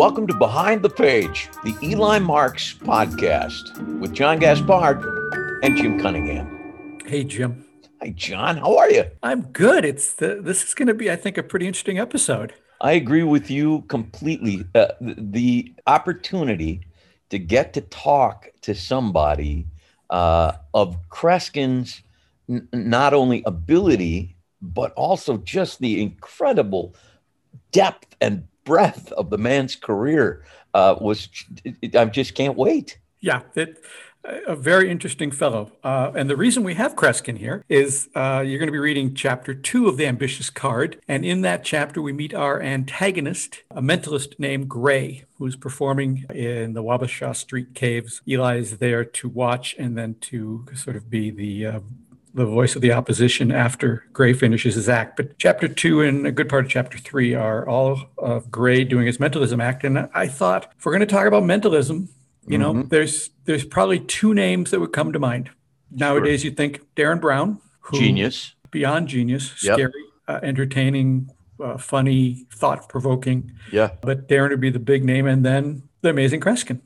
Welcome to Behind the Page, the Eli Marks podcast with John Gaspard and Jim Cunningham. Hey, Jim. Hi, John. How are you? I'm good. It's the, this is going to be, I think, a pretty interesting episode. I agree with you completely. Uh, the, the, opportunity to get to talk to somebody uh, of Kreskin's n- not only ability but also just the incredible depth and breadth of the man's career uh, was I just can't wait. Yeah, a very interesting fellow. Uh, and the reason we have Kreskin here is uh, you're going to be reading chapter two of The Ambitious Card. And in that chapter, we meet our antagonist, a mentalist named Gray, who's performing in the Wabasha Street Caves. Eli is there to watch and then to sort of be the uh, the voice of the opposition after Gray finishes his act. But chapter two and a good part of chapter three are all of Gray doing his mentalism act. And I thought if we're going to talk about mentalism, you know, mm-hmm. there's there's probably two names that would come to mind. Nowadays, sure. you think Derren Brown, genius, beyond genius, yep. scary, uh, entertaining, uh, funny, thought provoking. Yeah. But Derren would be the big name, and then the amazing Kreskin.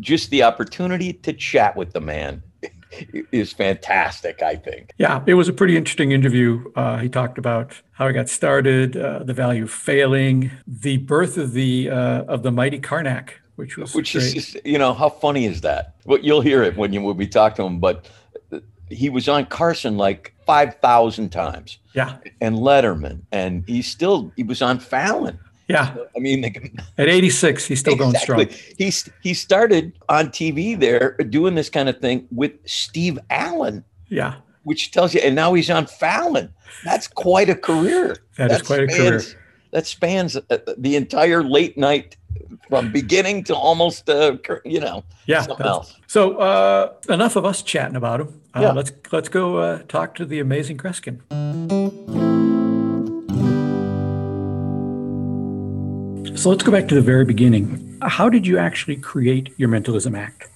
Just the opportunity to chat with the man is fantastic, I think. Yeah, it was a pretty interesting interview. Uh, he talked about how he got started, uh, the value of failing, the birth of the uh, of the mighty Carnac, which was which great. is just, you know how funny is that? Well, you'll hear it when you when we talk to him, but he was on Carson like five thousand times. Yeah, and Letterman, and he still he was on Fallon. Yeah. I mean, at 86, he's still exactly. going strong. He's he started on TV there doing this kind of thing with Steve Allen. Yeah. Which tells you, and now he's on Fallon. That's quite a career. that, that is quite spans, a career. That spans uh, the entire late night from beginning to almost, uh, you know, yeah. So uh, enough of us chatting about him. Uh, yeah. Let's let's go uh, talk to the amazing Kreskin. So let's go back to the very beginning. How did you actually create your Mentalism Act?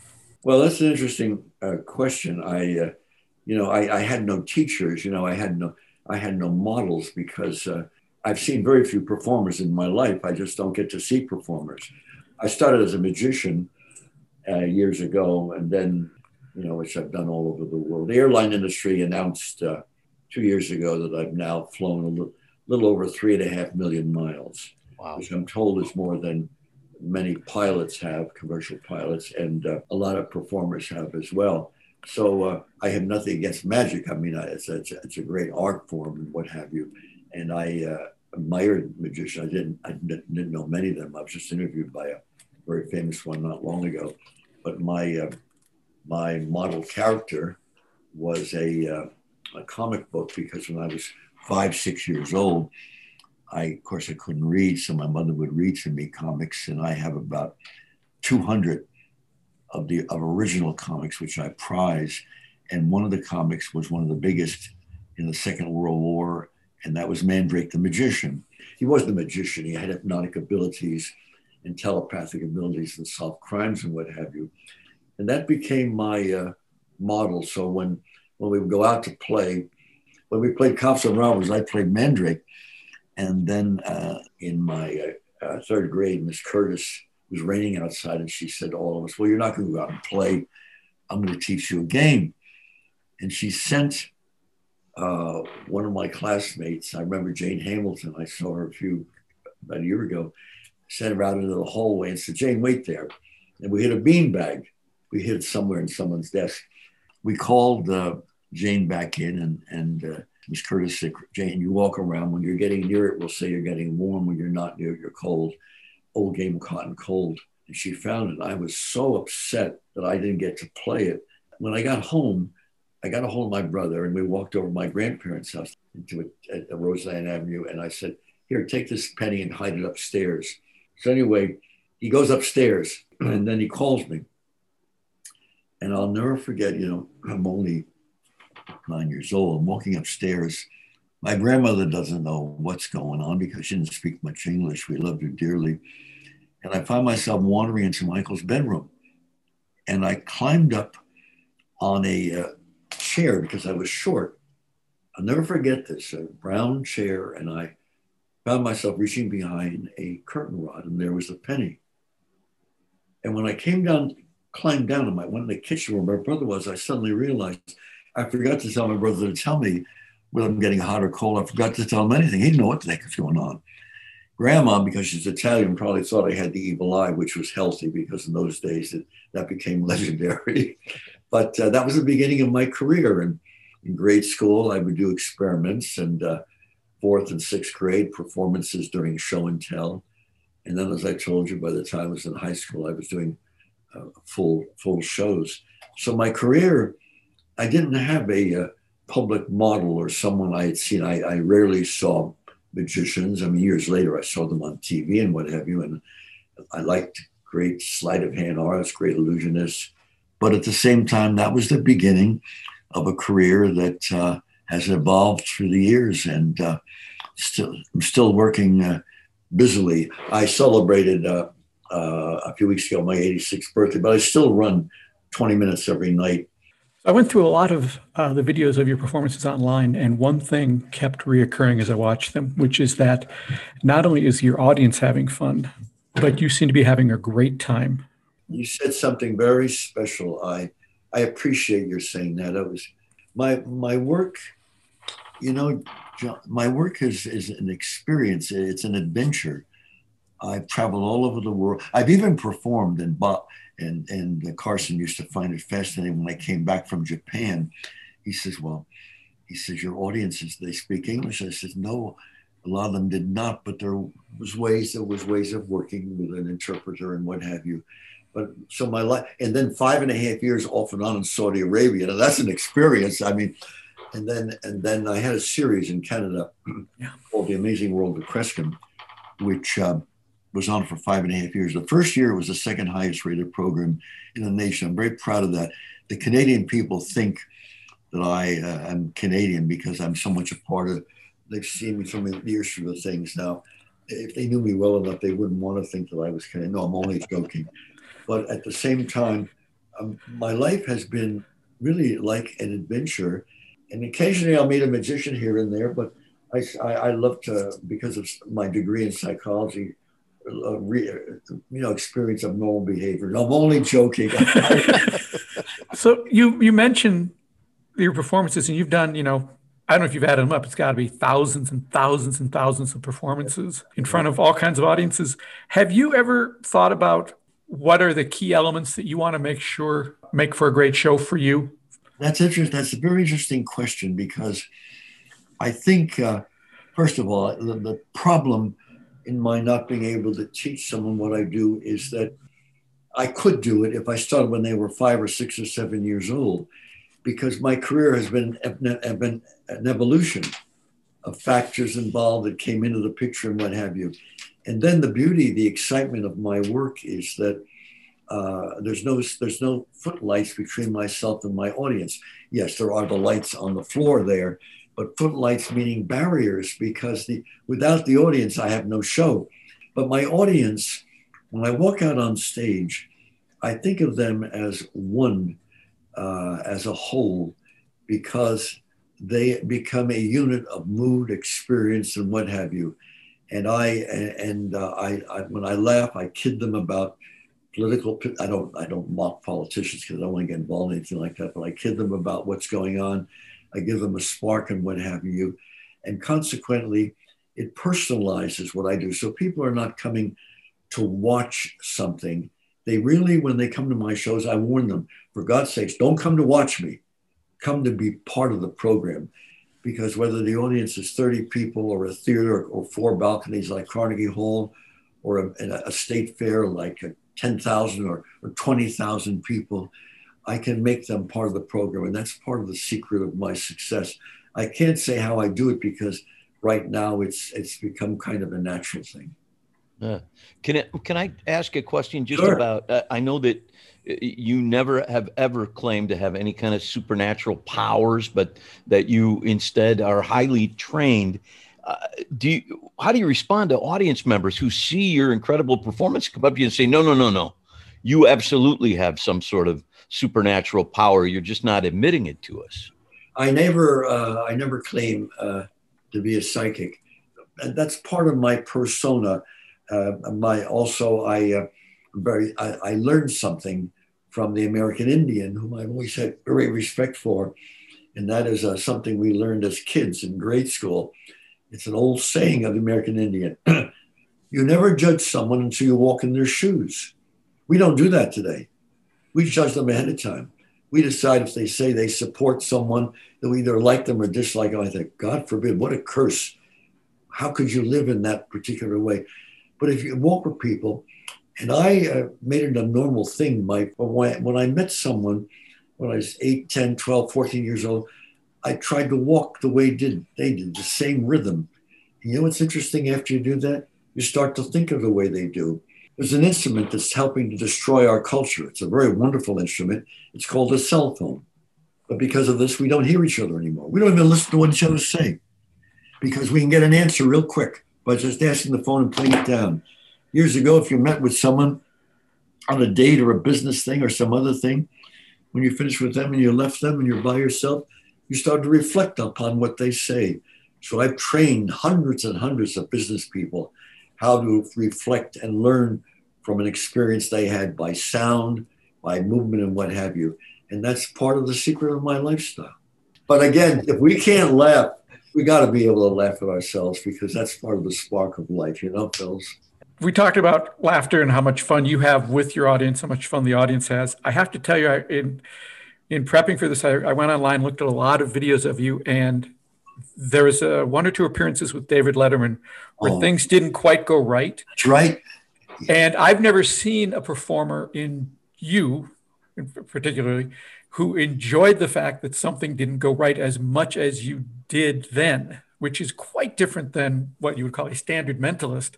Well, that's an interesting uh, question. I, uh, you know, I, I, had no teachers. You know, I had no, I had no models because uh, I've seen very few performers in my life. I just don't get to see performers. I started as a magician uh, years ago, and then, you know, which I've done all over the world. The airline industry announced uh, two years ago that I've now flown a little, little over three and a half million miles wow. which I'm told is more than many pilots have, commercial pilots, and uh, a lot of performers have as well. So uh, I have nothing against magic. I mean, it's a, it's a great art form and what have you. And I uh, admired magicians. I didn't I didn't know many of them. I was just interviewed by a very famous one not long ago. But my uh, my model character was a uh, a comic book because when I was five six years old, I, of course, I couldn't read, so my mother would read to me comics, and I have about 200 of the of original comics, which I prize. And one of the comics was one of the biggest in the Second World War, and that was Mandrake the Magician. He wasn't a magician; he had hypnotic abilities and telepathic abilities and solved crimes and what have you. And that became my uh, model. So when when we would go out to play, when we played Cops and Robbers, I played Mandrake and then uh, in my uh, uh, third grade, Miss Curtis was raining outside, and she said to all of us, "Well, you're not going to go out and play. I'm going to teach you a game." And she sent uh, one of my classmates. I remember Jane Hamilton. I saw her a few about a year ago. Sent her out into the hallway and said, "Jane, wait there." And we hit a beanbag. We hid it somewhere in someone's desk. We called uh, Jane back in, and and Miss Curtis said, Jane, you walk around. When you're getting near it, we'll say you're getting warm. When you're not near it, you're cold. Old game of cotton cold. And she found it. I was so upset that I didn't get to play it. When I got home, I got a hold of my brother and we walked over to my grandparents' house into a, a Roseland Avenue. And I said, Here, take this penny and hide it upstairs. So, anyway, he goes upstairs and then he calls me. And I'll never forget, you know, I'm only nine years old. I'm walking upstairs. My grandmother doesn't know what's going on because she didn't speak much English. We loved her dearly. And I find myself wandering into Michael's bedroom. And I climbed up on a uh, chair because I was short. I'll never forget this a brown chair. And I found myself reaching behind a curtain rod, and there was a penny And when I came down, climbed down, and I went in the kitchen where my brother was, I suddenly realized I forgot to tell my brother to tell me whether I'm getting hot or cold. I forgot to tell him anything. He didn't know what the heck was going on. Grandma, because she's Italian, probably thought I had the evil eye, which was healthy because in those days it, that became legendary. but uh, that was the beginning of my career. And in grade school, I would do experiments and uh, fourth and sixth grade performances during show and tell. And then, as I told you, by the time I was in high school, I was doing uh, full full shows. So my career, I didn't have a, uh, public model or someone I had seen. I, I rarely saw magicians. I mean, years later, I saw them on TV and what have you. And I liked great sleight of hand artists, great illusionists. But at the same time, that was the beginning of a career that uh, has evolved through the years. And uh, still, I'm still working uh, busily. I celebrated uh, uh, a few weeks ago my 86th birthday, but I still run 20 minutes every night I went through a lot of uh, the videos of your performances online, and one thing kept reoccurring as I watched them, which is that not only is your audience having fun, but you seem to be having a great time. You said something very special. I I appreciate your saying that. It was my my work. You know, John, my work is is an experience. It's an adventure. I've traveled all over the world. I've even performed in bought and and Carson used to find it fascinating when I came back from Japan. He says, "Well, he says your audiences they speak English." I says, "No, a lot of them did not, but there was ways there was ways of working with an interpreter and what have you." But so my life, and then five and a half years off and on in Saudi Arabia. Now that's an experience. I mean, and then and then I had a series in Canada yeah. called The Amazing World of Kreskin, which. Um, was on for five and a half years. The first year was the second highest rated program in the nation. I'm very proud of that. The Canadian people think that I uh, am Canadian because I'm so much a part of. They've seen me so many years through the things. Now, if they knew me well enough, they wouldn't want to think that I was Canadian. No, I'm only joking. But at the same time, um, my life has been really like an adventure. And occasionally I'll meet a magician here and there, but I, I, I love to, because of my degree in psychology, a re, you know experience of normal behavior. I'm only joking. so you you mentioned your performances, and you've done you know I don't know if you've added them up. It's got to be thousands and thousands and thousands of performances in front of all kinds of audiences. Have you ever thought about what are the key elements that you want to make sure make for a great show for you? That's interesting. That's a very interesting question because I think, uh, first of all, the, the problem in my not being able to teach someone what I do is that I could do it if I started when they were five or six or seven years old, because my career has been, have been an evolution of factors involved that came into the picture and what have you. And then the beauty, the excitement of my work is that uh, there's no there's no footlights between myself and my audience. Yes, there are the lights on the floor there, but footlights meaning barriers because the without the audience I have no show. But my audience, when I walk out on stage, I think of them as one, uh, as a whole, because they become a unit of mood, experience, and what have you. And I and uh, I, I when I laugh, I kid them about political. I don't I don't mock politicians because I don't want to get involved in anything like that. But I kid them about what's going on I give them a spark and what have you. And consequently, it personalizes what I do. So people are not coming to watch something. They really, when they come to my shows, I warn them, for God's sakes, don't come to watch me. Come to be part of the program. Because whether the audience is 30 people or a theater or four balconies like Carnegie Hall or a, a state fair like 10,000 or, or 20,000 people, I can make them part of the program. And that's part of the secret of my success. I can't say how I do it because right now it's it's become kind of a natural thing. Uh, can it, can I ask a question just sure. about? Uh, I know that uh, you never have ever claimed to have any kind of supernatural powers, but that you instead are highly trained. Uh, do you, how do you respond to audience members who see your incredible performance come up to you and say, "No, no, no, no, you absolutely have some sort of supernatural power. You're just not admitting it to us. I never, uh, I never claim uh, to be a psychic, that's part of my persona. Uh, my also, I, uh, very, I, I learned something from the American Indian, whom I've always had great respect for. And that is uh, something we learned as kids in grade school. It's an old saying of the American Indian you never judge someone until you walk in their shoes. We don't do that today. We judge them ahead of time. We decide if they say they support someone that we either like them or dislike them. I think, God forbid, what a curse. How could you live in that particular way? But if you walk with people, and I uh, made it a normal thing. My, when, when I met someone when I was 8, 10, 12, 14 years old, I tried to walk the way did, they did, the same rhythm. And you know what's interesting after you do that? You start to think of the way they do. There's an instrument that's helping to destroy our culture. It's a very wonderful instrument. It's called a cell phone. But because of this, we don't hear each other anymore. We don't even listen to what each other say because we can get an answer real quick by just asking the phone and putting it down. Years ago, if you met with someone on a date or a business thing or some other thing, when you finish with them and you left them and you're by yourself, you start to reflect upon what they say. So I've trained hundreds and hundreds of business people how to reflect and learn from an experience they had by sound, by movement, and what have you. And that's part of the secret of my lifestyle. But again, if we can't laugh, we got to be able to laugh at ourselves because that's part of the spark of life, you know, Phils? We talked about laughter and how much fun you have with your audience, how much fun the audience has. I have to tell you, in in prepping for this, I, I went online, looked at a lot of videos of you, and there was uh, one or two appearances with David Letterman where oh, things didn't quite go right. That's right. And I've never seen a performer in you, particularly, who enjoyed the fact that something didn't go right as much as you did then, which is quite different than what you would call a standard mentalist.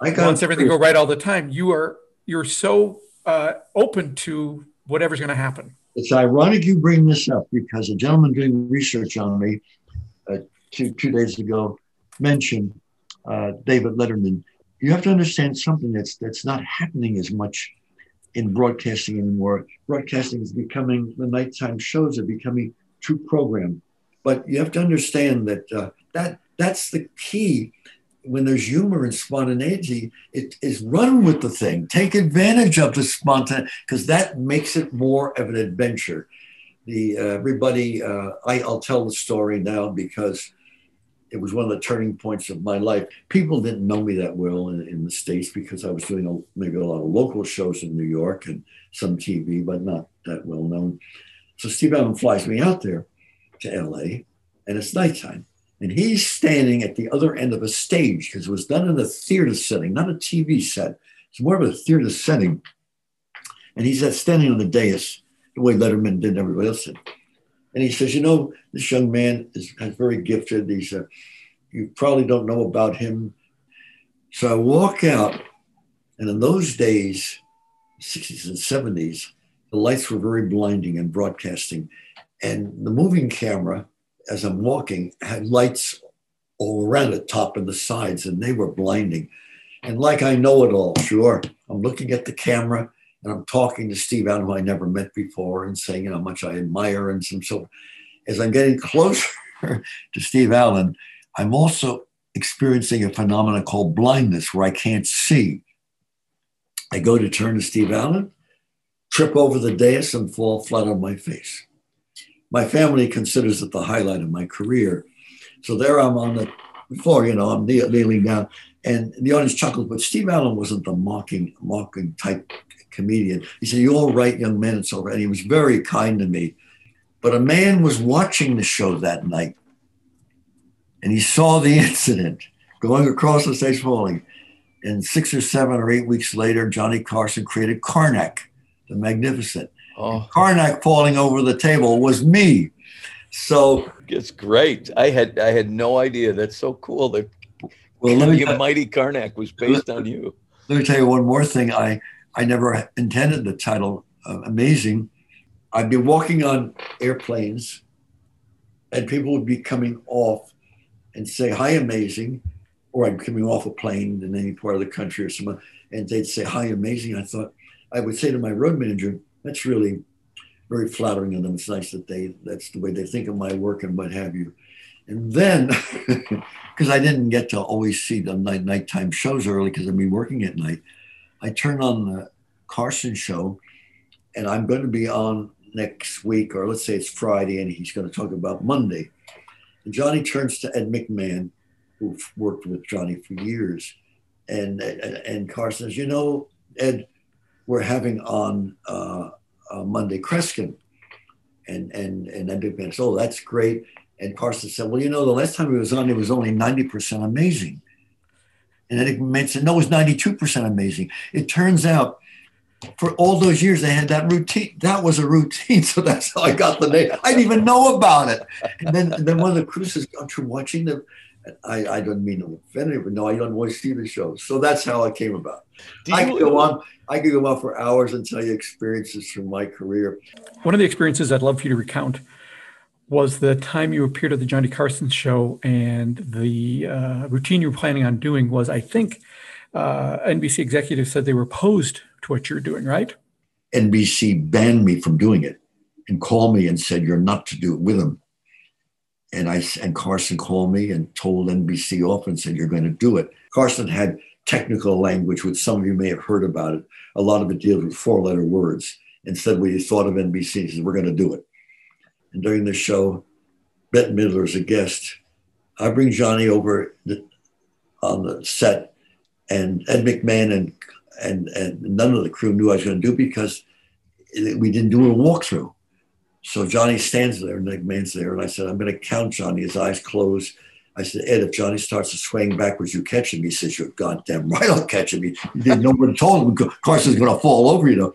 I wants everything go right all the time. You are you're so uh, open to whatever's going to happen. It's ironic you bring this up because a gentleman doing research on me two, two days ago mentioned uh, David Letterman. You have to understand something that's that's not happening as much in broadcasting anymore. Broadcasting is becoming the nighttime shows are becoming true program, but you have to understand that uh, that that's the key. When there's humor and spontaneity, it is run with the thing. Take advantage of the spontaneity because that makes it more of an adventure the uh, everybody uh, I, will tell the story now because it was one of the turning points of my life. People didn't know me that well in, in the states because I was doing a, maybe a lot of local shows in New York and some TV, but not that well known. So Steve Allen flies me out there to LA, and it's nighttime, and he's standing at the other end of a stage because it was done in a theater setting, not a TV set. It's more of a theater setting, and he's standing on the dais the way Letterman did and everybody else did. And he says, you know, this young man is, is very gifted. He's a, you probably don't know about him. So I walk out, and in those days, 60s and 70s, the lights were very blinding in broadcasting. And the moving camera, as I'm walking, had lights all around the top and the sides, and they were blinding. And like I know it all, sure, I'm looking at the camera and I'm talking to Steve Allen, who I never met before, and saying you know, how much I admire and some so. As I'm getting closer to Steve Allen, I'm also experiencing a phenomenon called blindness, where I can't see. I go to turn to Steve Allen, trip over the dais, and fall flat on my face. My family considers it the highlight of my career. So there I'm on the floor, you know, I'm kneeling down, and the audience chuckles. But Steve Allen wasn't the mocking, mocking type comedian. He said, You're all right, young man, it's all right. And he was very kind to me. But a man was watching the show that night and he saw the incident going across the stage falling. And six or seven or eight weeks later, Johnny Carson created Carnac, the Magnificent. Oh. Carnac falling over the table was me. So it's great. I had I had no idea. That's so cool that well, let me, mighty Carnac was based on you. Let me tell you one more thing. I I never intended the title uh, Amazing. I'd be walking on airplanes and people would be coming off and say, Hi, Amazing. Or I'm coming off a plane in any part of the country or somewhere, and they'd say, Hi, Amazing. I thought, I would say to my road manager, That's really very flattering of them. It's nice that they, that's the way they think of my work and what have you. And then, because I didn't get to always see the night nighttime shows early because I'd be working at night, I turn on the Carson show, and I'm going to be on next week, or let's say it's Friday, and he's going to talk about Monday. And Johnny turns to Ed McMahon, who worked with Johnny for years, and and, Carson says, "You know, Ed, we're having on uh, uh, Monday Kreskin," and and and Ed McMahon says, "Oh, that's great." And Carson said, "Well, you know, the last time he was on, it was only ninety percent amazing." And Ed McMahon said, "No, it was ninety-two percent amazing." It turns out for all those years they had that routine. That was a routine, so that's how I got the name. I didn't even know about it. And then, and then one of the crew says, "Aren't you watching the?" I, I don't mean to offend anyone. No, I don't always see the shows. So that's how it came about. You, I could go on. I could go on for hours and tell you experiences from my career. One of the experiences I'd love for you to recount was the time you appeared at the Johnny Carson show, and the uh, routine you were planning on doing was, I think, uh, NBC executives said they were opposed to what you're doing, right? NBC banned me from doing it and called me and said, You're not to do it with them. And I and Carson called me and told NBC off and said, You're going to do it. Carson had technical language, which some of you may have heard about it. A lot of it deals with four letter words. And said what thought of NBC. He said, We're going to do it. And during the show, Bette Midler is a guest. I bring Johnny over the, on the set, and Ed McMahon and and and none of the crew knew I was going to do because we didn't do a walkthrough. So Johnny stands there, and McMahon's there, and I said, "I'm going to count Johnny." His eyes closed. I said, "Ed, if Johnny starts to swaying backwards, you catch him." He says, "You're goddamn right, I'll catch him." He, didn't know what to tell him. Carson's going to fall over, you know.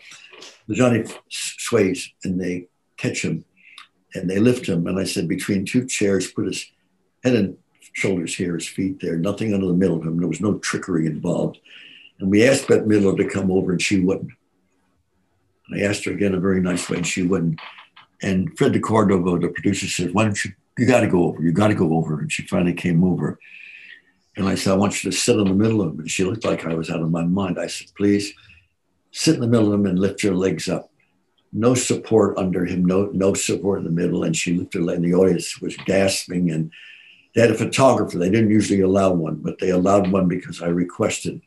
Johnny sways, and they catch him, and they lift him. And I said, between two chairs, put his head and shoulders here, his feet there, nothing under the middle of him. There was no trickery involved. And we asked Bette Midler to come over, and she wouldn't. I asked her again a very nice way, and she wouldn't. And Fred de DeCordova, the producer, said, Why don't you, you got to go over, you got to go over. And she finally came over. And I said, I want you to sit in the middle of him. And she looked like I was out of my mind. I said, Please sit in the middle of him and lift your legs up. No support under him, no, no support in the middle. And she looked her and the audience was gasping. And they had a photographer. They didn't usually allow one, but they allowed one because I requested.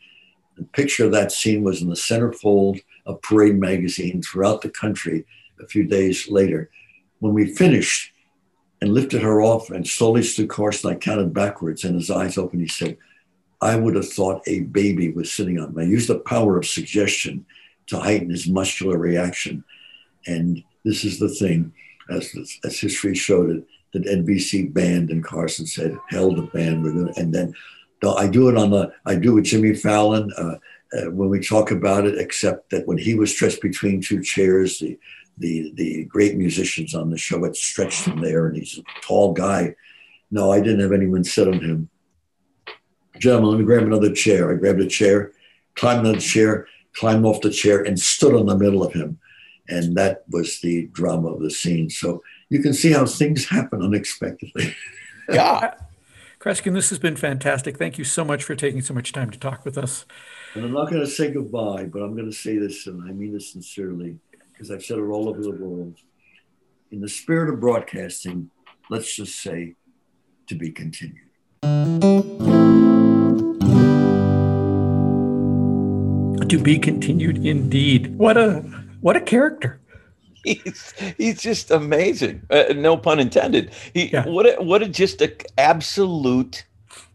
The picture of that scene was in the centerfold of Parade magazine throughout the country a few days later. When we finished and lifted her off and slowly stood Carson, I counted backwards and his eyes opened. He said, I would have thought a baby was sitting on me. I used the power of suggestion to heighten his muscular reaction. And this is the thing, as, as history showed it, that NBC banned and Carson said, hell the ban. With it. And then I do it on the, I do it with Jimmy Fallon uh, uh, when we talk about it, except that when he was stretched between two chairs, the, the, the great musicians on the show had stretched him there and he's a tall guy. No, I didn't have anyone sit on him. Gentlemen, let me grab another chair. I grabbed a chair, climbed on the chair, climbed off the chair, and stood on the middle of him. And that was the drama of the scene. So you can see how things happen unexpectedly. yeah. Uh, Kreskin, this has been fantastic. Thank you so much for taking so much time to talk with us. And I'm not going to say goodbye, but I'm going to say this, and I mean this sincerely, because I've said it all over the world. In the spirit of broadcasting, let's just say to be continued. To be continued indeed. What a what a character he's he's just amazing. Uh, no pun intended. He yeah. what a, what a just a absolute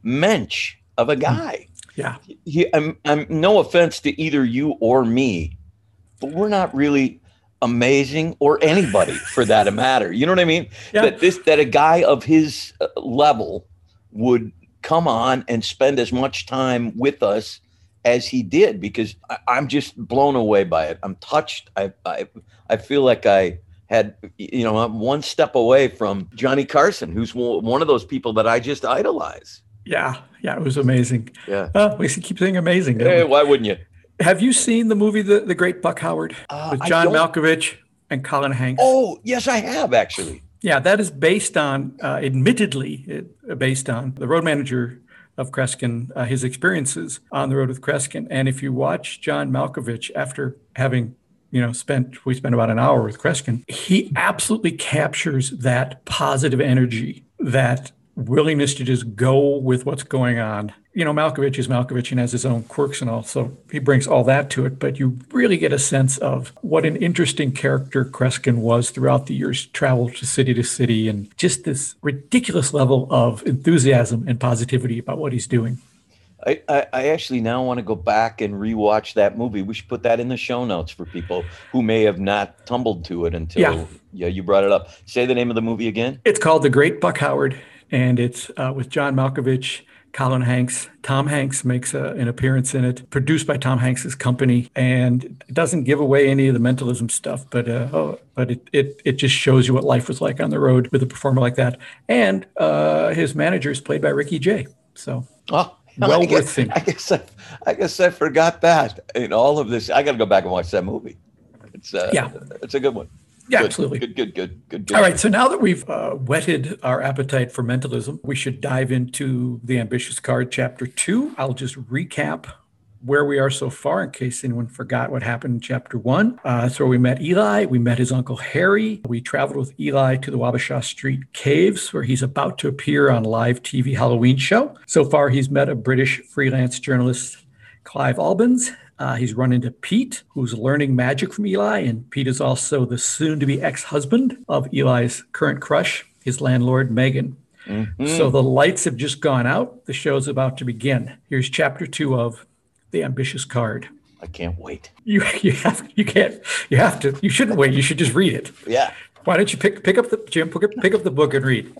mensch of a guy. Yeah. He, I'm I'm no offense to either you or me, but we're not really amazing or anybody for that matter. You know what I mean? Yeah. That this that a guy of his uh, level would come on and spend as much time with us as he did because I, am just blown away by it. I'm touched. I, I I feel like I had you know I'm one step away from Johnny Carson, who's one of those people that I just idolize. Yeah, yeah, it was amazing. Yeah, uh, we keep saying amazing. Hey, why wouldn't you? Have you seen the movie The, the Great Buck Howard uh, with John Malkovich and Colin Hanks? Oh, yes, I have actually. Yeah, that is based on, uh, admittedly, it, based on the road manager of Kreskin, uh, his experiences on the road with Kreskin. And if you watch John Malkovich after having you know, spent we spent about an hour with Kreskin. He absolutely captures that positive energy, that willingness to just go with what's going on you know, Malkovich is Malkovich and has his own quirks and all, so he brings all that to it. But you really get a sense of what an interesting character Kreskin was throughout the years, traveled to city to city, and just this ridiculous level of enthusiasm and positivity about what he's doing. I, I, I actually now want to go back and rewatch that movie. We should put that in the show notes for people who may have not tumbled to it until Yeah. yeah you brought it up. Say the name of the movie again. It's called The Great Buck Howard, and it's uh, with John Malkovich, Colin Hanks. Tom Hanks makes a, an appearance in it, produced by Tom Hanks's company, and it doesn't give away any of the mentalism stuff, but uh, oh, but it, it it just shows you what life was like on the road with a performer like that. And uh, his manager is played by Ricky Jay, so Oh, Well I guess, worth seeing. I guess I, I guess I forgot that in all of this. I got to go back and watch that movie. It's uh, Yeah. it's a good one. Yeah, Good, absolutely. Good, good, good, good, good. All right, so now that we've uh, whetted our appetite for mentalism, we should dive into the ambitious card, chapter two. I'll just recap where we are so far in case anyone forgot what happened in chapter one. Uh, where we met Eli. We met his uncle Harry. We traveled with Eli to the Wabasha Street Caves, where he's about to appear on live TV Halloween show. So far, he's met a British freelance journalist, Clive Albans. Uh, he's run into Pete, who's learning magic from Eli, and Pete is also the soon-to-be ex-husband of Eli's current crush, his landlord Megan. So the lights have just gone out. The show's about to begin. Here's chapter two of The Ambitious Card. I can't wait. You you have you can't you have to you shouldn't wait. You should just read it. Yeah. Why don't you pick pick up the Jim pick up, pick up the book and read?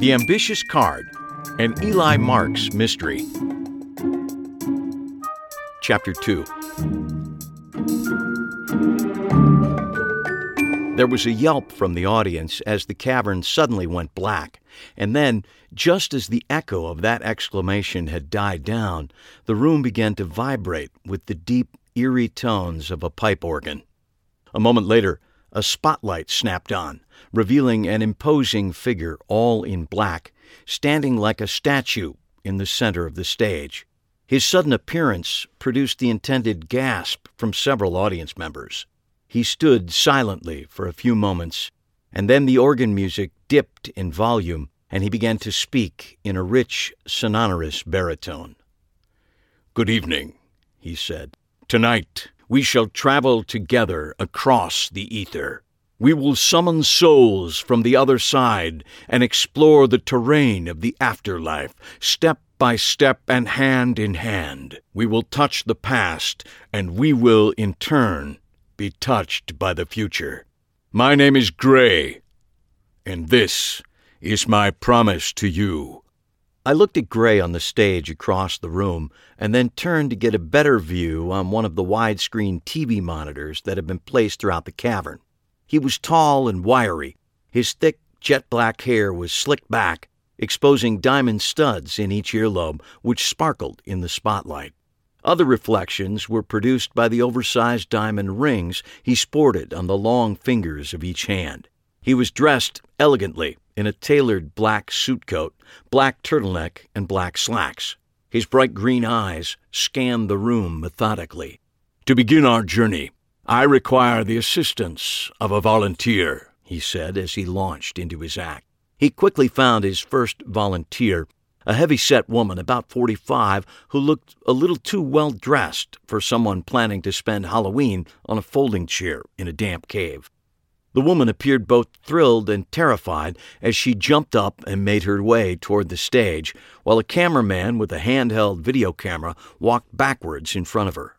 The Ambitious Card, an Eli Marks mystery. Chapter 2 There was a yelp from the audience as the cavern suddenly went black, and then, just as the echo of that exclamation had died down, the room began to vibrate with the deep, eerie tones of a pipe organ. A moment later, a spotlight snapped on, revealing an imposing figure all in black, standing like a statue in the center of the stage. His sudden appearance produced the intended gasp from several audience members. He stood silently for a few moments, and then the organ music dipped in volume, and he began to speak in a rich, sonorous baritone. Good evening, he said. Tonight we shall travel together across the ether. We will summon souls from the other side and explore the terrain of the afterlife, step by step and hand in hand. We will touch the past, and we will, in turn, be touched by the future. My name is Gray, and this is my promise to you. I looked at Gray on the stage across the room and then turned to get a better view on one of the widescreen TV monitors that had been placed throughout the cavern. He was tall and wiry. His thick, jet black hair was slicked back, exposing diamond studs in each earlobe, which sparkled in the spotlight. Other reflections were produced by the oversized diamond rings he sported on the long fingers of each hand. He was dressed elegantly in a tailored black suit coat, black turtleneck, and black slacks. His bright green eyes scanned the room methodically. To begin our journey, I require the assistance of a volunteer, he said as he launched into his act. He quickly found his first volunteer, a heavy set woman about 45 who looked a little too well dressed for someone planning to spend Halloween on a folding chair in a damp cave. The woman appeared both thrilled and terrified as she jumped up and made her way toward the stage, while a cameraman with a handheld video camera walked backwards in front of her.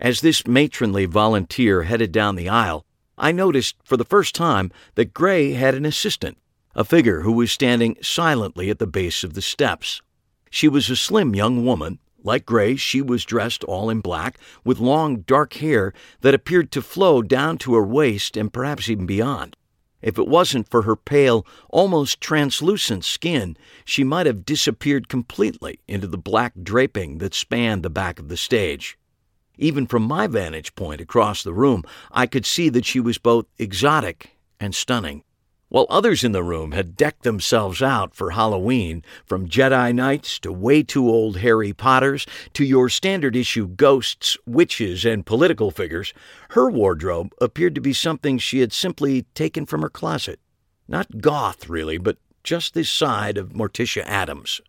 As this matronly volunteer headed down the aisle, I noticed for the first time that Gray had an assistant, a figure who was standing silently at the base of the steps. She was a slim young woman. Like Gray, she was dressed all in black, with long dark hair that appeared to flow down to her waist and perhaps even beyond. If it wasn't for her pale, almost translucent skin, she might have disappeared completely into the black draping that spanned the back of the stage. Even from my vantage point across the room, I could see that she was both exotic and stunning. While others in the room had decked themselves out for Halloween, from Jedi Knights to way too old Harry Potters to your standard issue ghosts, witches, and political figures, her wardrobe appeared to be something she had simply taken from her closet. Not goth, really, but just this side of Morticia Addams.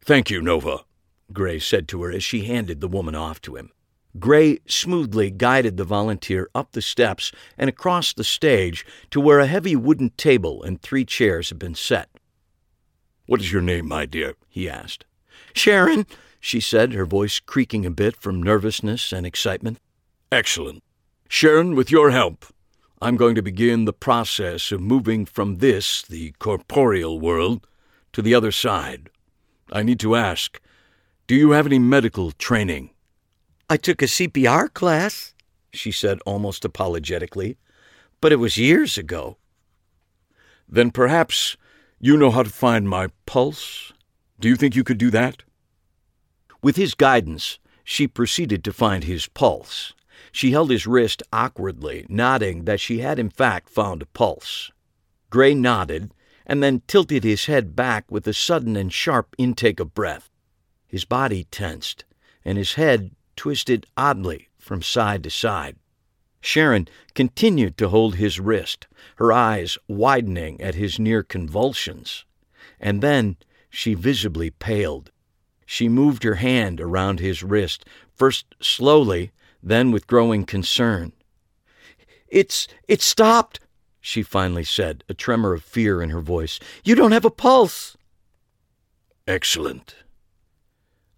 Thank you, Nova, Gray said to her as she handed the woman off to him. Gray smoothly guided the volunteer up the steps and across the stage to where a heavy wooden table and three chairs had been set. What is your name, my dear? he asked. Sharon, she said, her voice creaking a bit from nervousness and excitement. Excellent. Sharon, with your help, I'm going to begin the process of moving from this, the corporeal world, to the other side. I need to ask do you have any medical training? I took a CPR class, she said almost apologetically, but it was years ago. Then perhaps you know how to find my pulse? Do you think you could do that? With his guidance, she proceeded to find his pulse. She held his wrist awkwardly, nodding that she had in fact found a pulse. Gray nodded and then tilted his head back with a sudden and sharp intake of breath. His body tensed, and his head twisted oddly from side to side. Sharon continued to hold his wrist, her eyes widening at his near convulsions. And then she visibly paled. She moved her hand around his wrist, first slowly, then with growing concern. It's it's stopped, she finally said, a tremor of fear in her voice. You don't have a pulse. Excellent.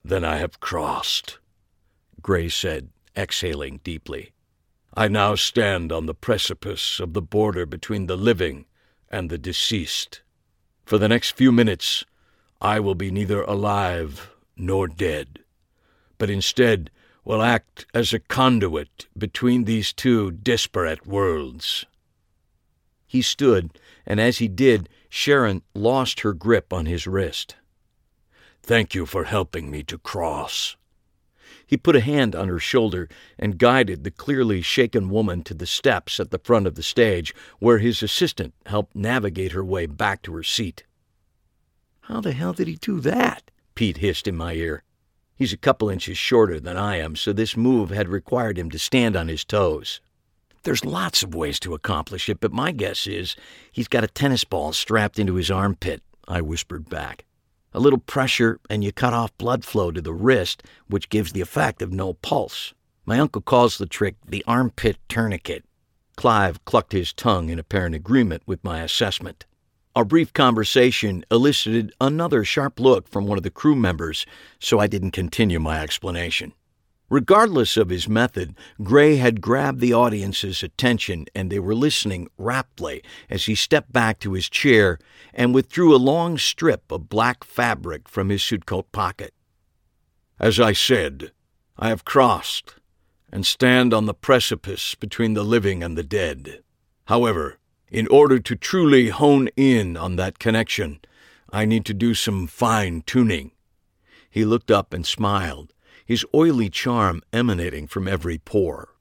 Then I have crossed, Gray said, exhaling deeply. I now stand on the precipice of the border between the living and the deceased. For the next few minutes, I will be neither alive nor dead, but instead will act as a conduit between these two disparate worlds. He stood, and as he did, Sharon lost her grip on his wrist. Thank you for helping me to cross. He put a hand on her shoulder and guided the clearly shaken woman to the steps at the front of the stage, where his assistant helped navigate her way back to her seat. How the hell did he do that? Pete hissed in my ear. He's a couple inches shorter than I am, so this move had required him to stand on his toes. There's lots of ways to accomplish it, but my guess is he's got a tennis ball strapped into his armpit, I whispered back. A little pressure, and you cut off blood flow to the wrist, which gives the effect of no pulse. My uncle calls the trick the armpit tourniquet. Clive clucked his tongue in apparent agreement with my assessment. Our brief conversation elicited another sharp look from one of the crew members, so I didn't continue my explanation. Regardless of his method, Gray had grabbed the audience's attention and they were listening raptly as he stepped back to his chair and withdrew a long strip of black fabric from his suitcoat pocket. As I said, I have crossed and stand on the precipice between the living and the dead. However, in order to truly hone in on that connection, I need to do some fine tuning. He looked up and smiled his oily charm emanating from every pore.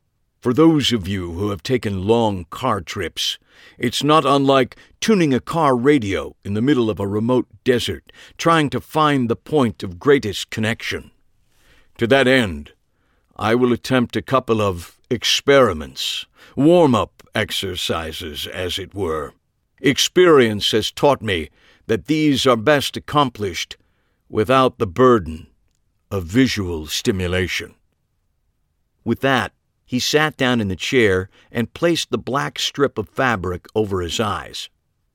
For those of you who have taken long car trips, it's not unlike tuning a car radio in the middle of a remote desert, trying to find the point of greatest connection. To that end, I will attempt a couple of experiments, warm up exercises, as it were. Experience has taught me that these are best accomplished without the burden of visual stimulation. With that, he sat down in the chair and placed the black strip of fabric over his eyes.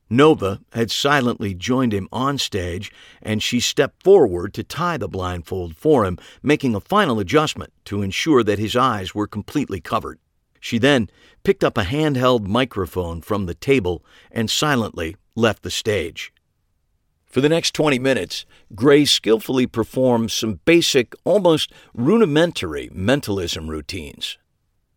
Nova had silently joined him on stage, and she stepped forward to tie the blindfold for him, making a final adjustment to ensure that his eyes were completely covered. She then picked up a handheld microphone from the table and silently left the stage. For the next 20 minutes, Gray skillfully performed some basic, almost rudimentary mentalism routines.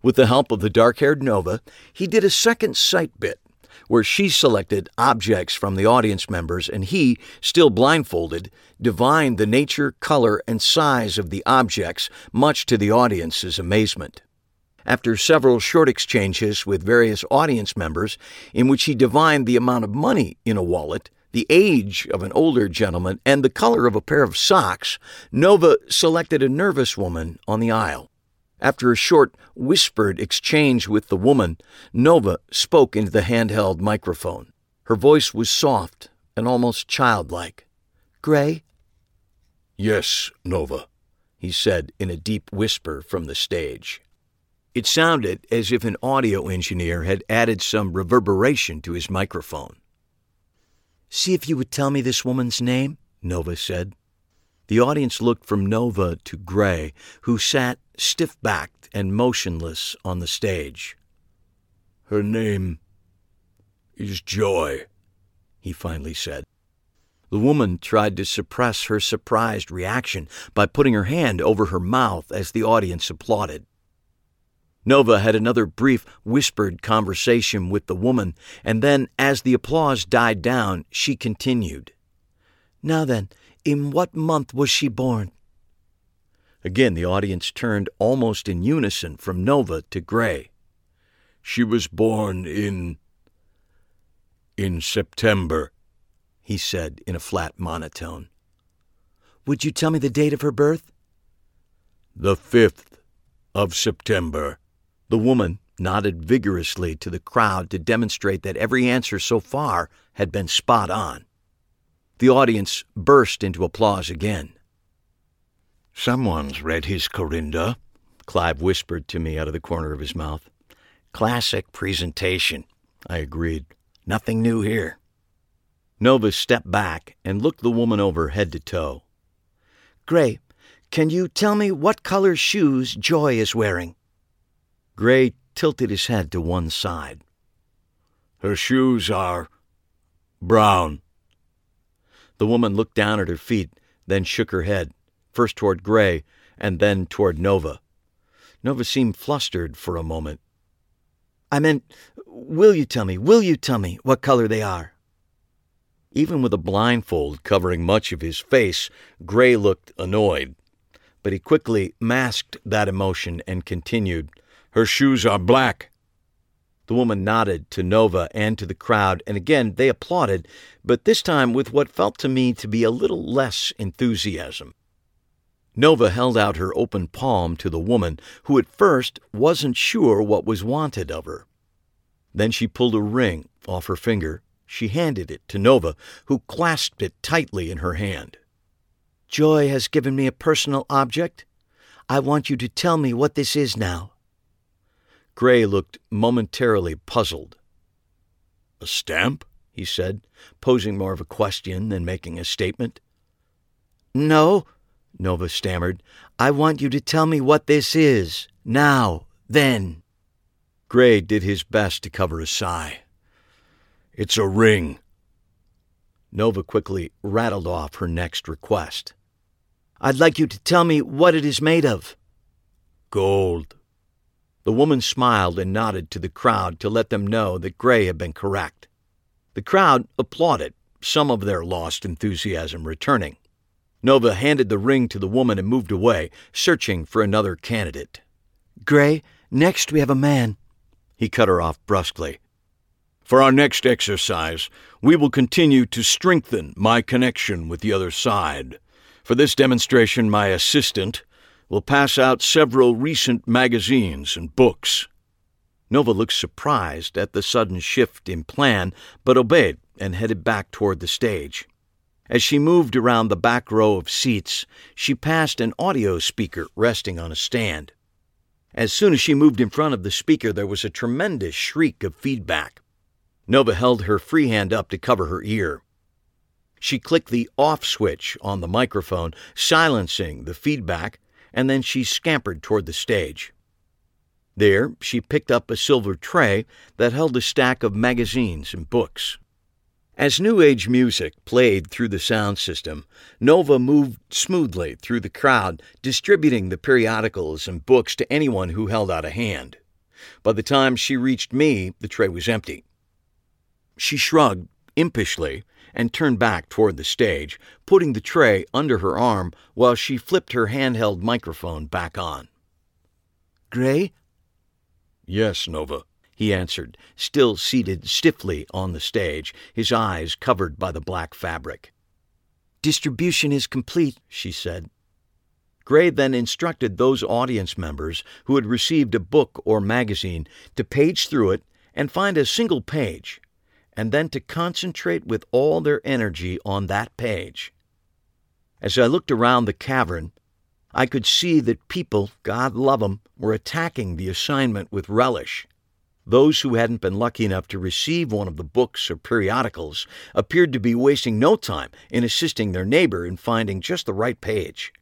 With the help of the dark haired Nova, he did a second sight bit where she selected objects from the audience members and he, still blindfolded, divined the nature, color, and size of the objects, much to the audience's amazement. After several short exchanges with various audience members, in which he divined the amount of money in a wallet, the age of an older gentleman, and the color of a pair of socks, Nova selected a nervous woman on the aisle. After a short, whispered exchange with the woman, Nova spoke into the handheld microphone. Her voice was soft and almost childlike. Gray? Yes, Nova, he said in a deep whisper from the stage. It sounded as if an audio engineer had added some reverberation to his microphone. See if you would tell me this woman's name, Nova said. The audience looked from Nova to Gray, who sat stiff backed and motionless on the stage. Her name is Joy, he finally said. The woman tried to suppress her surprised reaction by putting her hand over her mouth as the audience applauded. Nova had another brief, whispered conversation with the woman, and then, as the applause died down, she continued. Now then, in what month was she born? Again, the audience turned almost in unison from Nova to Gray. She was born in. in September, he said in a flat monotone. Would you tell me the date of her birth? The 5th of September. The woman nodded vigorously to the crowd to demonstrate that every answer so far had been spot on. The audience burst into applause again. Someone's read his Corinda, Clive whispered to me out of the corner of his mouth. Classic presentation, I agreed. Nothing new here. Nova stepped back and looked the woman over head to toe. Gray, can you tell me what color shoes Joy is wearing? Gray tilted his head to one side. Her shoes are brown. The woman looked down at her feet, then shook her head, first toward Gray and then toward Nova. Nova seemed flustered for a moment. I meant, will you tell me, will you tell me what color they are? Even with a blindfold covering much of his face, Gray looked annoyed. But he quickly masked that emotion and continued. Her shoes are black. The woman nodded to Nova and to the crowd, and again they applauded, but this time with what felt to me to be a little less enthusiasm. Nova held out her open palm to the woman, who at first wasn't sure what was wanted of her. Then she pulled a ring off her finger. She handed it to Nova, who clasped it tightly in her hand. Joy has given me a personal object. I want you to tell me what this is now. Gray looked momentarily puzzled. A stamp? he said, posing more of a question than making a statement. No, Nova stammered. I want you to tell me what this is. Now, then. Gray did his best to cover a sigh. It's a ring. Nova quickly rattled off her next request. I'd like you to tell me what it is made of. Gold. The woman smiled and nodded to the crowd to let them know that Gray had been correct. The crowd applauded, some of their lost enthusiasm returning. Nova handed the ring to the woman and moved away, searching for another candidate. Gray, next we have a man. He cut her off brusquely. For our next exercise, we will continue to strengthen my connection with the other side. For this demonstration, my assistant, will pass out several recent magazines and books. Nova looked surprised at the sudden shift in plan, but obeyed and headed back toward the stage. As she moved around the back row of seats, she passed an audio speaker resting on a stand. As soon as she moved in front of the speaker, there was a tremendous shriek of feedback. Nova held her free hand up to cover her ear. She clicked the off switch on the microphone, silencing the feedback, and then she scampered toward the stage. There, she picked up a silver tray that held a stack of magazines and books. As New Age music played through the sound system, Nova moved smoothly through the crowd, distributing the periodicals and books to anyone who held out a hand. By the time she reached me, the tray was empty. She shrugged impishly and turned back toward the stage, putting the tray under her arm while she flipped her handheld microphone back on. Gray? Yes, Nova, he answered, still seated stiffly on the stage, his eyes covered by the black fabric. Distribution is complete, she said. Gray then instructed those audience members who had received a book or magazine to page through it and find a single page and then to concentrate with all their energy on that page. As I looked around the cavern, I could see that people, God love 'em, were attacking the assignment with relish. Those who hadn't been lucky enough to receive one of the books or periodicals appeared to be wasting no time in assisting their neighbor in finding just the right page.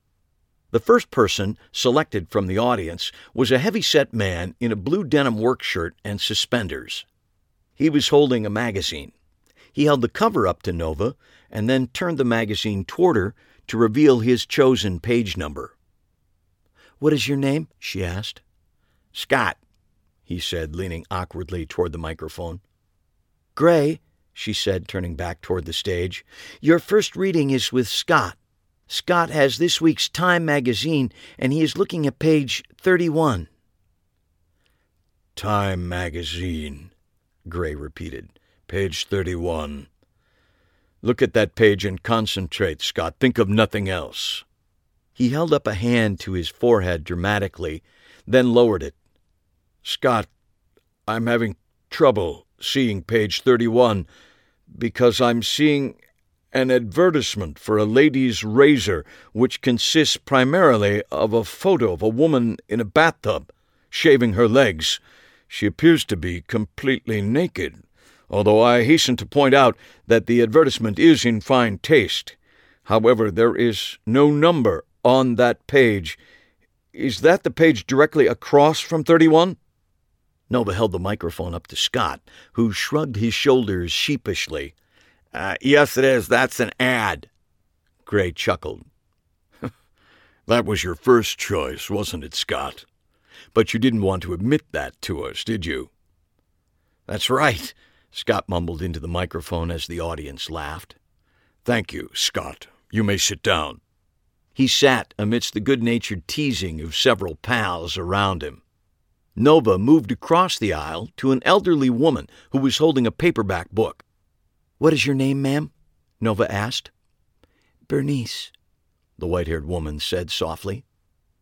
The first person selected from the audience was a heavy set man in a blue denim work shirt and suspenders. He was holding a magazine. He held the cover up to Nova and then turned the magazine toward her to reveal his chosen page number. What is your name? she asked. Scott, he said, leaning awkwardly toward the microphone. Gray, she said, turning back toward the stage, your first reading is with Scott. Scott has this week's Time magazine, and he is looking at page 31. Time magazine, Gray repeated. Page 31. Look at that page and concentrate, Scott. Think of nothing else. He held up a hand to his forehead dramatically, then lowered it. Scott, I'm having trouble seeing page 31 because I'm seeing an advertisement for a lady's razor, which consists primarily of a photo of a woman in a bathtub, shaving her legs. She appears to be completely naked, although I hasten to point out that the advertisement is in fine taste. However, there is no number on that page. Is that the page directly across from 31? Nova held the microphone up to Scott, who shrugged his shoulders sheepishly. Uh, yes, it is. That's an ad. Gray chuckled. that was your first choice, wasn't it, Scott? But you didn't want to admit that to us, did you? That's right, Scott mumbled into the microphone as the audience laughed. Thank you, Scott. You may sit down. He sat amidst the good natured teasing of several pals around him. Nova moved across the aisle to an elderly woman who was holding a paperback book. What is your name, ma'am? Nova asked. Bernice, the white haired woman said softly.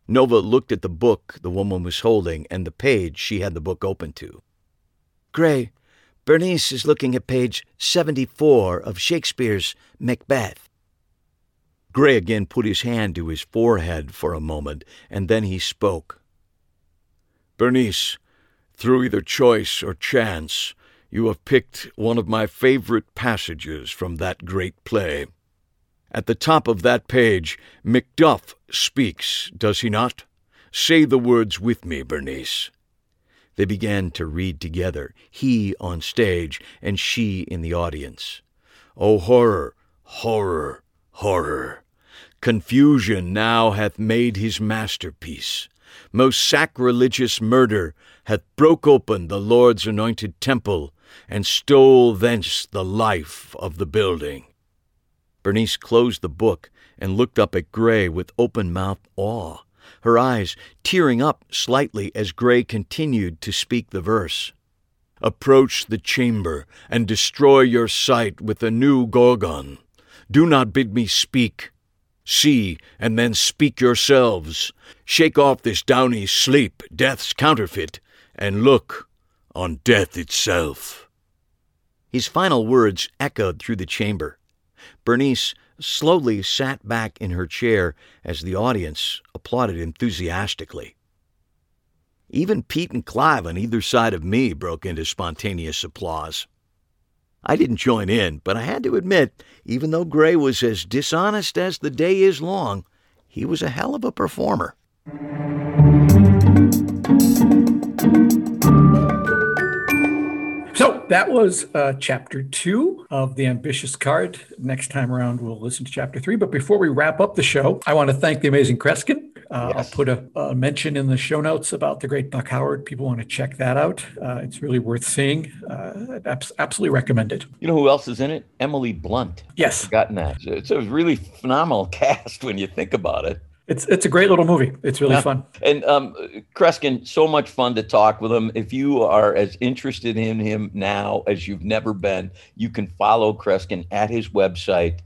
Nova looked at the book the woman was holding and the page she had the book open to. Gray, Bernice is looking at page 74 of Shakespeare's Macbeth. Gray again put his hand to his forehead for a moment, and then he spoke. Bernice, through either choice or chance, you have picked one of my favorite passages from that great play. At the top of that page, Macduff speaks, does he not? Say the words with me, Bernice. They began to read together, he on stage and she in the audience. O horror, horror, horror! Confusion now hath made his masterpiece. Most sacrilegious murder hath broke open the Lord's anointed temple and stole thence the life of the building. Bernice closed the book and looked up at Gray with open mouthed awe, her eyes tearing up slightly as Gray continued to speak the verse. Approach the chamber and destroy your sight with a new Gorgon. Do not bid me speak. See, and then speak yourselves. Shake off this downy sleep, death's counterfeit, and look on death itself. His final words echoed through the chamber. Bernice slowly sat back in her chair as the audience applauded enthusiastically. Even Pete and Clive on either side of me broke into spontaneous applause. I didn't join in, but I had to admit, even though Gray was as dishonest as the day is long, he was a hell of a performer. So that was uh, chapter two of The Ambitious Card. Next time around, we'll listen to chapter three. But before we wrap up the show, I want to thank the amazing Kreskin. Uh, yes. I'll put a, a, mention in the show notes about the great Buck Howard. People want to check that out. Uh, it's really worth seeing. Uh, absolutely recommended. You know who else is in it? Emily Blunt. Yes. I've forgotten that. It's a really phenomenal cast when you think about it. It's it's a great little movie. It's really yeah. fun. And um, Kreskin, so much fun to talk with him. If you are as interested in him now as you've never been, you can follow Kreskin at his website,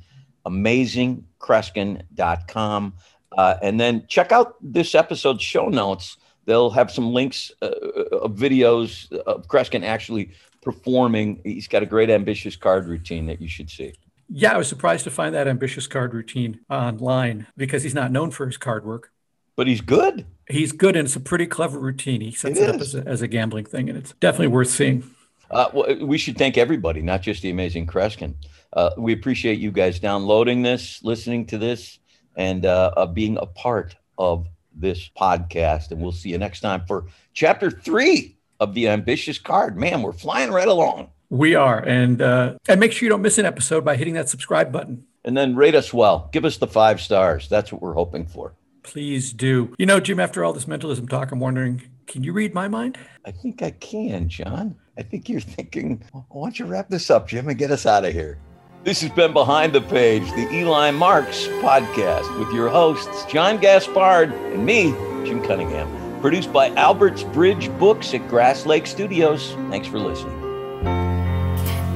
amazingkreskin.com. Uh, and then check out this episode's show notes. They'll have some links uh, of videos of Kreskin actually performing. He's got a great ambitious card routine that you should see. Yeah, I was surprised to find that ambitious card routine online because he's not known for his card work. But he's good. He's good, and it's a pretty clever routine. He sets it, it up as a, as a, gambling thing, and it's definitely worth seeing. Uh, well, we should thank everybody, not just the amazing Kreskin. Uh, we appreciate you guys downloading this, listening to this, and uh, uh, being a part of this podcast. And we'll see you next time for chapter three of the ambitious card. Man, we're flying right along. We are, and uh, and make sure you don't miss an episode by hitting that subscribe button. And then rate us well. Give us the five stars. That's what we're hoping for. Please do. You know, Jim. After all this mentalism talk, I'm wondering, can you read my mind? I think I can, John. I think you're thinking, why don't you wrap this up, Jim, and get us out of here? This has been Behind the Page, the Eli Marks podcast with your hosts, John Gaspard and me, Jim Cunningham. Produced by Albert's Bridge Books at Grass Lake Studios. Thanks for listening.